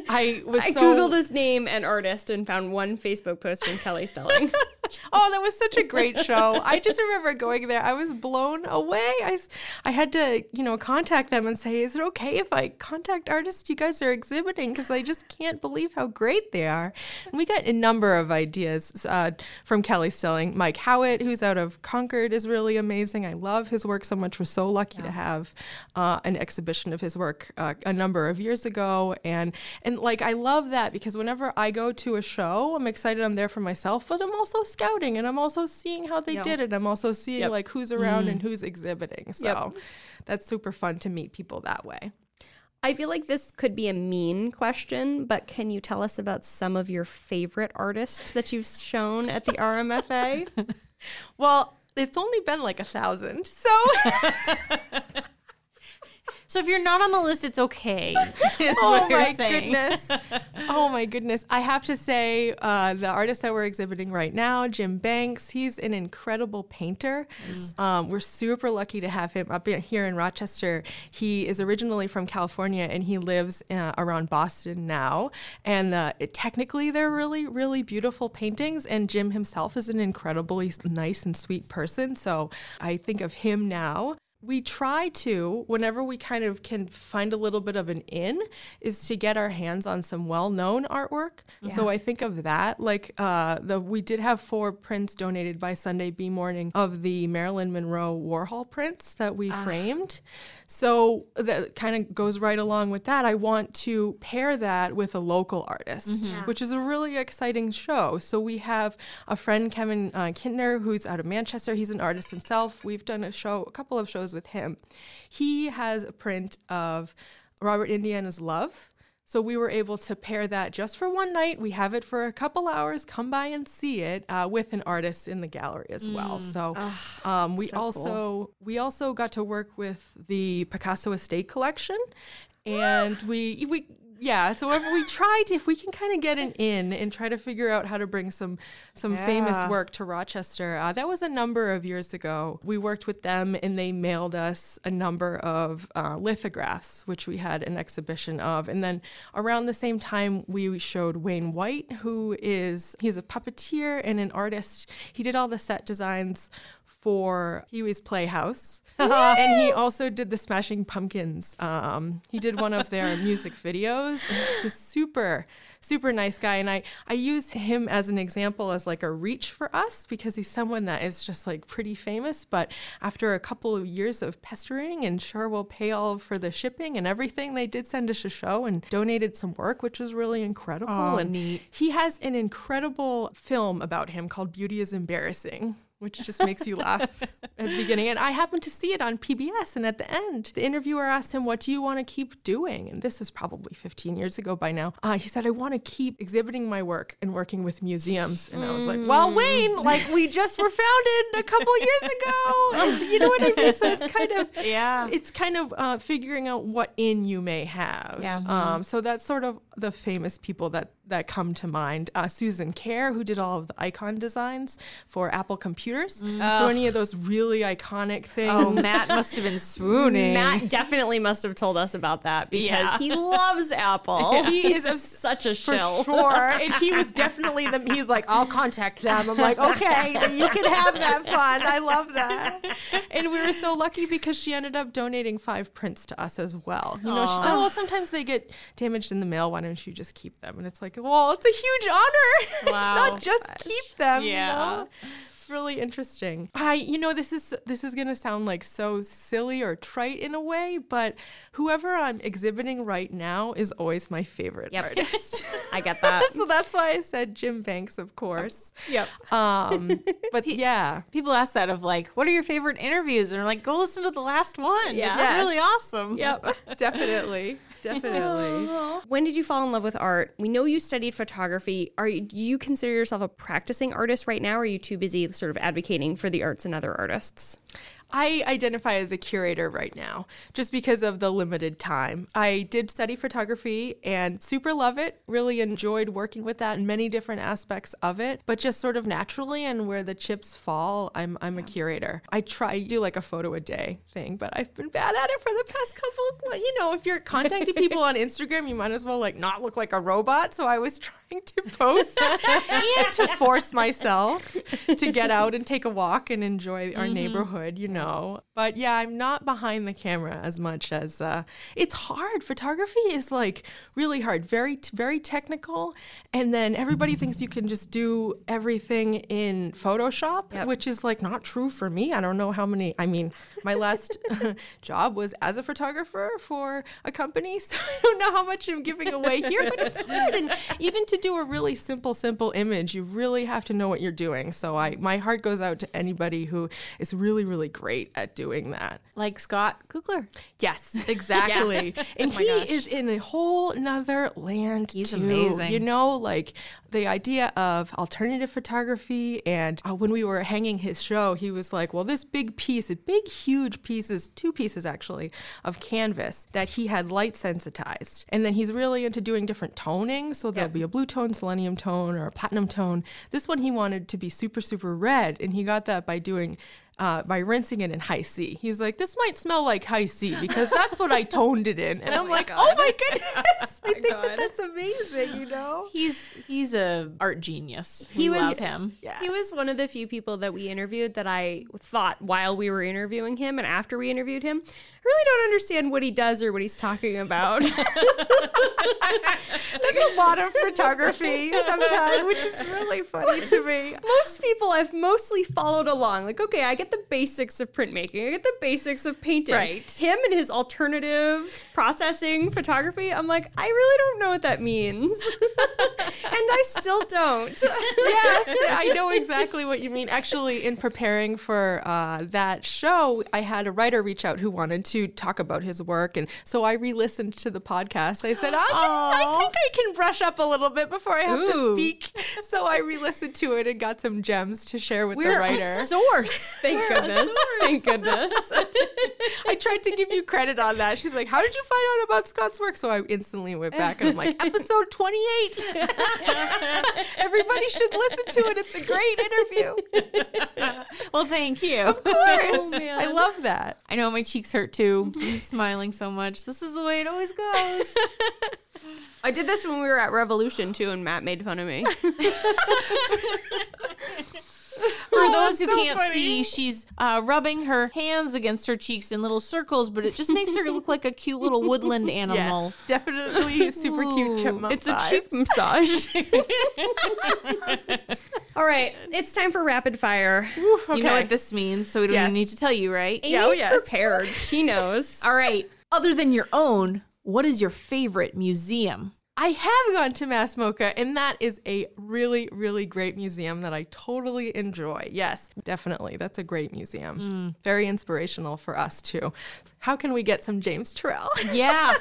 I was I so googled his name and artist and found one Facebook post from Kelley Stelling. Oh, that was such a great show. I just remember going there. I was blown away. I, I had to, you know, contact them and say, is it okay if I contact artists you guys are exhibiting? Because I just can't believe how great they are. And we got a number of ideas uh, from Kelley Stelling. Mike Howitt, who's out of Concord, is really amazing. I love his work so much. We're so lucky to have uh, an exhibition of his work uh, a number of years ago. And, and like, I love that because whenever I go to a show, I'm excited I'm there for myself, but I'm also scouting and I'm also seeing how they Yeah. did it. I'm also seeing Yep. like who's around and mm. who's exhibiting. So Yep. that's super fun to meet people that way. I feel like this could be a mean question, but can you tell us about some of your favorite artists that you've shown at the RMFA? Well, it's only been like a thousand. So So if you're not on the list, it's okay. Oh my goodness. oh my goodness. I have to say, uh, the artist that we're exhibiting right now, Jim Banks, he's an incredible painter. Um, we're super lucky to have him up here in Rochester. He is originally from California and he lives uh, around Boston now. And uh, it, technically, they're really, really beautiful paintings. And Jim himself is an incredibly nice and sweet person. So I think of him now we try to whenever we kind of can find a little bit of an in is to get our hands on some well-known artwork. So i think of that like uh, the we did have four prints donated by sunday b morning of the marilyn monroe warhol prints that we framed. So that kind of goes right along with that. I want to pair that with a local artist which is a really exciting show. So we have a friend kevin uh, kintner who's out of manchester. He's an artist himself. We've done a show a couple of shows with him he has a print of robert indiana's love so we were able to pair that just for one night. We have it for a couple hours. Come by and see it uh, with an artist in the gallery as well. So um, we so cool. also we also got to work with the Picasso Estate Collection, and we we yeah. So if we tried, if we can kind of get an in and try to figure out how to bring some some famous work to Rochester, uh, that was a number of years ago. We worked with them, and they mailed us a number of uh, lithographs, which we had an exhibition of. And then around the same time, we showed Wayne White, who is he's a puppeteer and an artist. He did all the set designs for Pee Wee's Playhouse, and he also did the Smashing Pumpkins. Um, he did one of their music videos. And he's a super, super nice guy, and I I use him as an example as like a reach for us because he's someone that is just like pretty famous. But after a couple of years of pestering, and sure we'll pay all for the shipping and everything, they did send us a show and donated some work, which was really incredible. Oh, and neat. he has an incredible film about him called Beauty is Embarrassing, which just makes you laugh at the beginning. And I happened to see it on PBS. And at the end, the interviewer asked him, What do you want to keep doing? And this was probably 15 years ago by now. Uh, he said, I want to keep exhibiting my work and working with museums. And I was like, Well, Wayne, like we just were founded a couple years ago. You know what I mean? So it's kind of, Yeah. it's kind of uh, figuring out what in you may have. Yeah. Um, so that's sort of the famous people that that come to mind. Uh, Susan Kare, who did all of the icon designs for Apple computers. So any of those really iconic things. Oh, Matt must have been swooning. Matt definitely must have told us about that because Yeah. he loves Apple. He He's is a- such a for sure. And he was definitely the. He's like, I'll contact them. I'm like, okay, you can have that fun. I love that. and we were so lucky because she ended up donating five prints to us as well. You know, she said, "Well, sometimes they get damaged in the mail. Don't you just keep them?" And it's like, well, it's a huge honor. Wow. Not just keep them. Yeah. You know? It's really interesting. I, you know, this is this is gonna sound like so silly or trite in a way, but whoever I'm exhibiting right now is always my favorite Yep. artist. I get that. so that's why I said Jim Banks, of course. yep. Um, but yeah, People ask that of like, what are your favorite interviews? And they're like, go listen to the last one. Yeah. It's Yes. really awesome. Yep. definitely, definitely. When did you fall in love with art? We know you studied photography. Are you, do you consider yourself a practicing artist right now? Or are you too busy sort of advocating for the arts and other artists? I identify as a curator right now just because of the limited time. I did study photography and super love it. Really enjoyed working with that and many different aspects of it, but just sort of naturally and where the chips fall, I'm I'm a curator. I try do like a photo a day thing, but I've been bad at it for the past couple of, you know, if you're contacting people on Instagram, you might as well like not look like a robot. So I was trying to post and to force myself to get out and take a walk and enjoy our mm-hmm. neighborhood, you know. But yeah, I'm not behind the camera as much as uh, it's hard. Photography is like really hard, very very technical, and then everybody thinks you can just do everything in Photoshop, which is like not true for me. I don't know how many. I mean, my last job was as a photographer for a company, so I don't know how much I'm giving away here, but it's hard. And even to do a really simple, simple image, you really have to know what you're doing. So I, my heart goes out to anybody who is really, really great at doing that. Like Scott Kugler. Yes, exactly. And he is in a whole nother land. He's too. amazing. You know, like the idea of alternative photography. And uh, when we were hanging his show, he was like, "Well, this big piece, a big, huge pieces, two pieces actually, of canvas that he had light sensitized, and then he's really into doing different toning. So there'll be a blue tone, selenium tone, or a platinum tone. This one he wanted to be super, super red, and he got that by doing." Uh, by rinsing it in Hi-C. He's like, this might smell like Hi-C because that's what I toned it in. And I'm like, oh my goodness. I think that that's amazing, you know? He's he's a art genius. He was- love him. He was one of the few people that we interviewed that I thought while we were interviewing him and after we interviewed him, I really don't understand what he does or what he's talking about. That's a lot of photography sometimes, which is really funny to me. Most people I've mostly followed along. Like, okay, I get the basics of printmaking. I get the basics of painting. Right. Him and his alternative processing photography. I'm like, I really don't know what that means. and I still don't. yes, I know exactly what you mean. Actually, in preparing for uh, that show, I had a writer reach out who wanted to talk about his work, and so I re-listened to the podcast. I said, I, can, I think I can brush up a little bit before I have to speak. So I re-listened to it and got some gems to share with the We're writer. a source. Thank goodness. Thank goodness. I tried to give you credit on that. She's like, How did you find out about Scott's work? So I instantly went back and I'm like, Episode 28. Everybody should listen to it. It's a great interview. well, thank you. Of course. man. I love that. I know my cheeks hurt too. I'm smiling so much. This is the way it always goes. I did this when we were at Revolution too, and Matt made fun of me. For those who so can't funny. see, she's uh, rubbing her hands against her cheeks in little circles, but it just makes her look like a cute little woodland animal. Yes, definitely super cute chipmunk. It's a vibes. cheap massage. All right, it's time for rapid fire. Oof, You know what this means, so we don't Yes. even need to tell you, right? Amy's Yeah, oh, yes. prepared. She knows. All right. Other than your own, what is your favorite museum? I have gone to MASS MoCA, and that is a really, really great museum that I totally enjoy. Yes, definitely. That's a great museum. Mm. Very inspirational for us, too. How can we get some James Turrell? Yeah,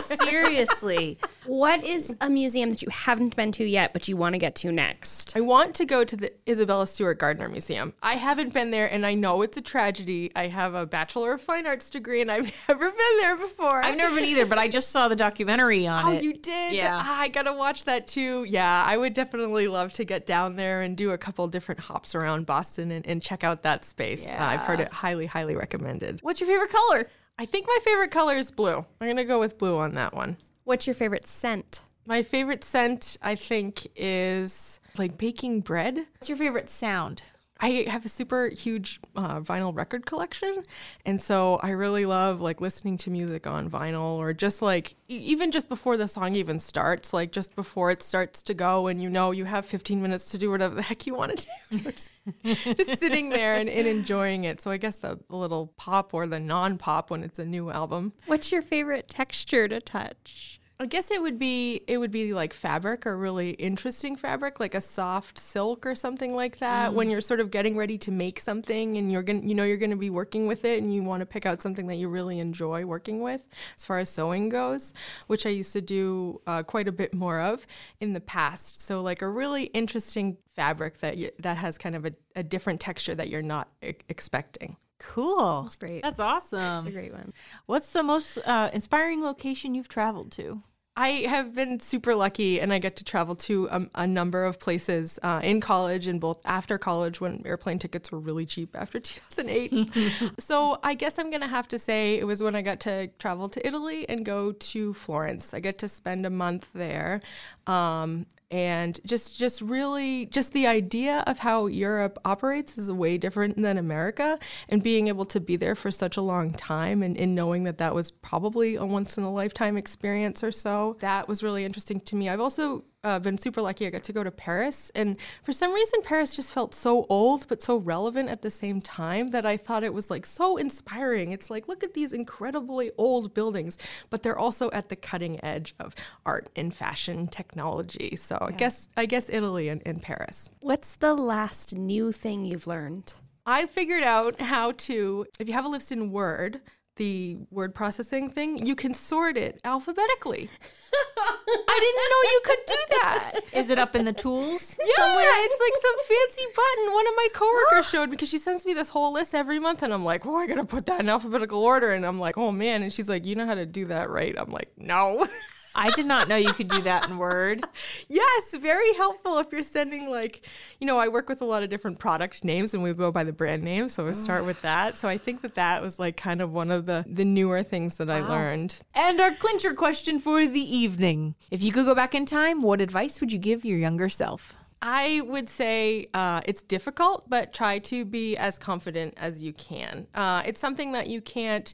seriously. What is a museum that you haven't been to yet, but you want to get to next? I want to go to the Isabella Stewart Gardner Museum. I haven't been there and I know it's a tragedy. I have a Bachelor of Fine Arts degree and I've never been there before. I've never been either, but I just saw the documentary on Oh, it. you did? Yeah. Ah, I gotta watch that too. Yeah, I would definitely love to get down there and do a couple different hops around Boston and, and check out that space. Uh, I've heard it highly, highly recommended. What's your favorite color? I think my favorite color is blue. I'm gonna go with blue on that one. What's your favorite scent? My favorite scent, I think, is like baking bread. What's your favorite sound? I have a super huge uh, vinyl record collection, and so I really love like listening to music on vinyl, or just like e- even just before the song even starts, like just before it starts to go, and you know you have 15 minutes to do whatever the heck you want to do, just, sitting there and, and enjoying it. So I guess the little pop or the non-pop when it's a new album. What's your favorite texture to touch? I guess it would be it would be like fabric or really interesting fabric, like a soft silk or something like that. When you're sort of getting ready to make something and you're gonna you know you're gonna be working with it and you want to pick out something that you really enjoy working with, as far as sewing goes, which I used to do uh, quite a bit more of in the past. So like a really interesting fabric that you, that has kind of a, a different texture that you're not e- expecting. Cool. That's great. That's awesome. That's a great one. What's the most uh, inspiring location you've traveled to? I have been super lucky and I get to travel to a, a number of places uh, in college and both after college when airplane tickets were really cheap after 2008. so I guess I'm going to have to say it was when I got to travel to Italy and go to Florence. I get to spend a month there. Um, and just just really just the idea of how Europe operates is way different than America. And being able to be there for such a long time and, and knowing that that was probably a once in a lifetime experience or so that was really interesting to me. I've also uh, been super lucky I got to go to Paris and for some reason Paris just felt so old but so relevant at the same time that I thought it was like so inspiring it's like look at these incredibly old buildings but they're also at the cutting edge of art and fashion technology so I guess I guess Italy and, and Paris. What's the last new thing you've learned? I figured out how to if you have a list in Word, the word processing thing, you can sort it alphabetically. I didn't know you could do that. Is it up in the tools? Yeah, it's like some fancy button. One of my coworkers showed me because she sends me this whole list every month, and I'm like, "Oh, I gotta put that in alphabetical order." And I'm like, "Oh man!" And she's like, "You know how to do that, right?" I'm like, "No." I did not know you could do that in Word. Yes, very helpful if you're sending like, you know, I work with a lot of different product names and we go by the brand name, so we start with that. So I think that that was like kind of one of the the newer things that I learned. And our clincher question for the evening. If you could go back in time, what advice would you give your younger self? I would say uh, it's difficult, but try to be as confident as you can. Uh, it's something that you can't.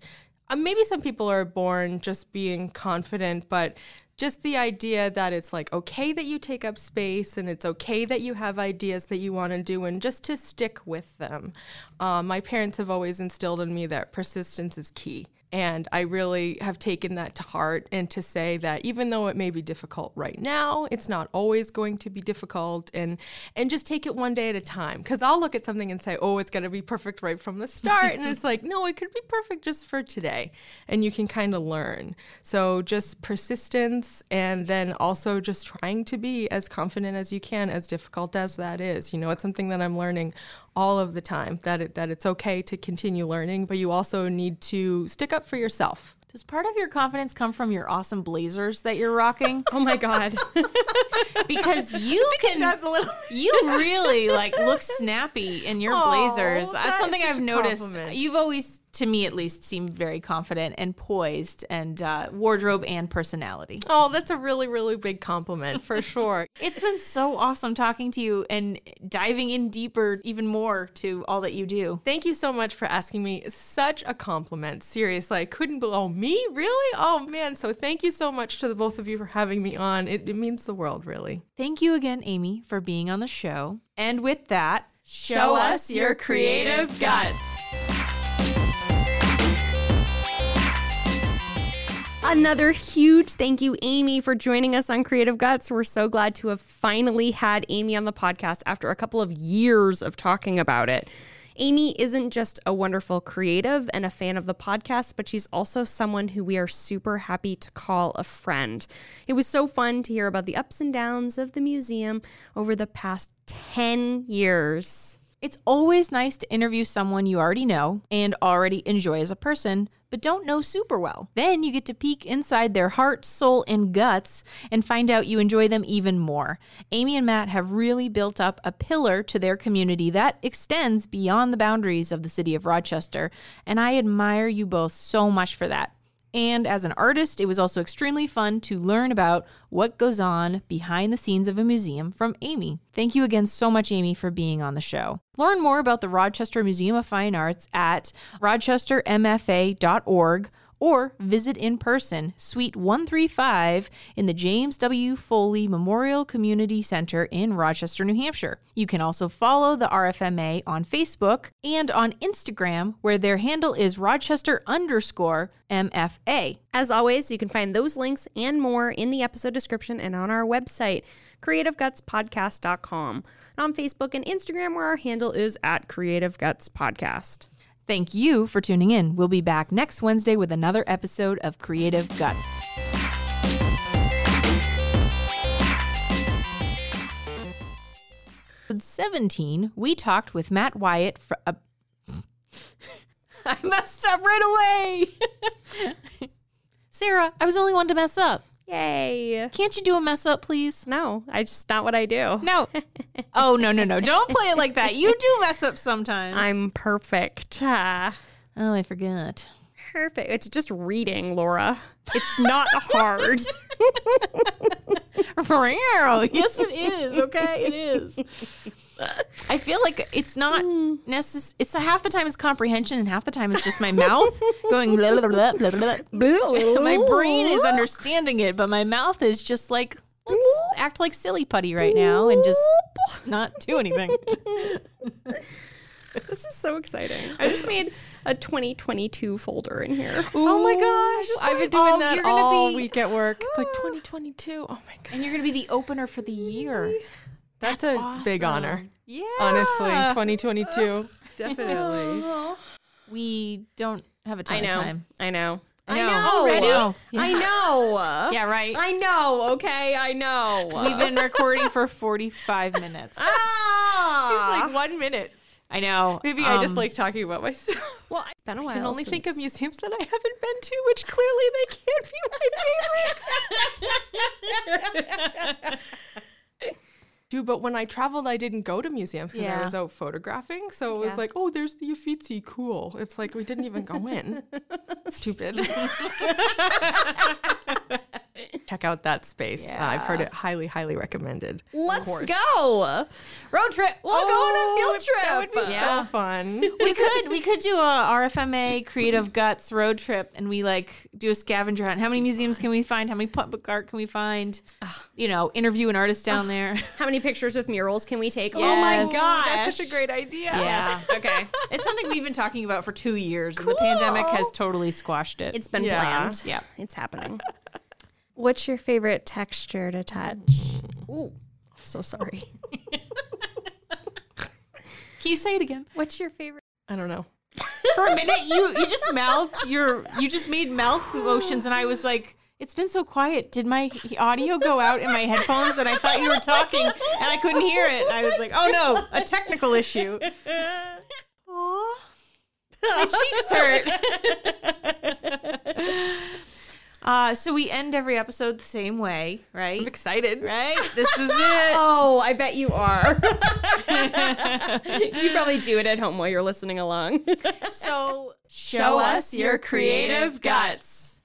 Uh, maybe some people are born just being confident, but just the idea that it's like okay that you take up space and it's okay that you have ideas that you want to do and just to stick with them. Uh, my parents have always instilled in me that persistence is key. And I really have taken that to heart and to say that even though it may be difficult right now, it's not always going to be difficult and and just take it one day at a time. Cause I'll look at something and say, oh, it's gonna be perfect right from the start. and it's like, no, it could be perfect just for today. And you can kind of learn. So just persistence and then also just trying to be as confident as you can, as difficult as that is. You know, it's something that I'm learning all of the time that it, that it's okay to continue learning, but you also need to stick up for yourself. Does part of your confidence come from your awesome blazers that you're rocking? Oh my God. Because you can, does a little- you really like look snappy in your blazers. That's that is something I've noticed. compliment. You've always, to me at least, seemed very confident and poised, and uh, wardrobe and personality. Oh, that's a really, really big compliment for sure. It's been so awesome talking to you and diving in deeper, even more to all that you do. Thank you so much for asking me. Such a compliment. Seriously, I couldn't believe. Oh, me? Really? Oh, man. So thank you so much to the both of you for having me on. It, it means the world, really. Thank you again, Amy, for being on the show. And with that, Show us your creative guts. Another huge thank you, Amy, for joining us on Creative Guts. We're so glad to have finally had Amy on the podcast after a couple of years of talking about it. Amy isn't just a wonderful creative and a fan of the podcast, but she's also someone who we are super happy to call a friend. It was so fun to hear about the ups and downs of the museum over the past 10 years. It's always nice to interview someone you already know and already enjoy as a person, but don't know super well. Then you get to peek inside their heart, soul, and guts and find out you enjoy them even more. Amy and Matt have really built up a pillar to their community that extends beyond the boundaries of the city of Rochester, and I admire you both so much for that. And as an artist, it was also extremely fun to learn about what goes on behind the scenes of a museum from Amy. Thank you again so much, Amy, for being on the show. Learn more about the Rochester Museum of Fine Arts at rochestermfa.org or visit in person, Suite 135 in the James W. Foley Memorial Community Center in Rochester, New Hampshire. You can also follow the RFMA on Facebook and on Instagram, where their handle is Rochester underscore MFA. As always, you can find those links and more in the episode description and on our website, creativegutspodcast.com, and on Facebook and Instagram, where our handle is at Creative Guts Podcast. Thank you for tuning in. We'll be back next Wednesday with another episode of Creative Guts. Episode 17, we talked with Matt Wyatt. Fr- uh, I messed up right away. Sarah, I was the only one to mess up. Yay! Can't you do a mess up, please? No, I just not what I do. No. oh, no, no, no. Don't play it like that. You do mess up sometimes. I'm perfect. Ah, Oh, I forgot. Perfect. It's just reading, Laura. It's not hard. Real. Yes, it is. Okay, it is. I feel like it's not hmm. necessary. It's half the time it's comprehension, and half the time it's just my mouth going blah blah blah blah blah. blah. my brain is understanding it, but my mouth is just like let's act like silly putty right now and just not do anything. This is so exciting. I just made a 2022 folder in here. oh my gosh! I've been Oh, doing that you're gonna all be- week at work. It's like 2022. Oh my god, and you're gonna be the opener for the year. that's, a big honor. Yeah, Honestly, 2022, definitely. we don't have a ton I know. of time. I know. I I know. know. I know. I know. Yeah, right. I know. Okay, I know. We've been recording for 45 minutes. ah. It's like one minute. I know. Maybe I just Um, like talking about myself. well, it's been a while. I can only think of museums that I haven't been to, which clearly they can't be my favorite. Dude, but when I traveled, I didn't go to museums because Yeah. I was out photographing. So it was Yeah. like, oh, there's the Uffizi, cool. It's like we didn't even go in. Stupid. Check out that space. Uh, I've heard it highly, highly recommended. Let's go. road trip. We'll go on a field trip. Oh, That would be Yeah. so fun. we could we could do a RFMA Creative Guts road trip, and we like do a scavenger hunt. How many museums can we find? How many public art can we find? You know, interview an artist down there. How many pictures with murals can we take? Oh my god. That's such a great idea. Yeah. Okay. It's something we've been talking about for two years, and the pandemic has totally squashed it. It's been Yeah. planned. Yeah. It's happening. What's your favorite texture to touch? Ooh. So sorry. Can you say it again? What's your favorite? I don't know. For a minute, you you just mouthed your you just made mouth motions, and I was like. It's been so quiet. Did my audio go out in my headphones and I thought you were talking and I couldn't hear it? I was like, oh no, a technical issue. Aw. My cheeks hurt. uh, so we end every episode the same way, right? I'm excited. Right? This is it. Oh, I bet you are. you probably do it at home while you're listening along. So Show us your creative guts.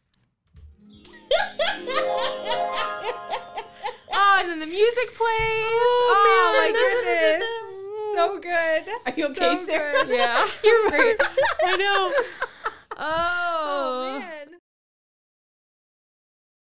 Oh, and then the music plays. Oh, my goodness. So good. Are you okay, So Sarah? good. yeah. You're right. I know.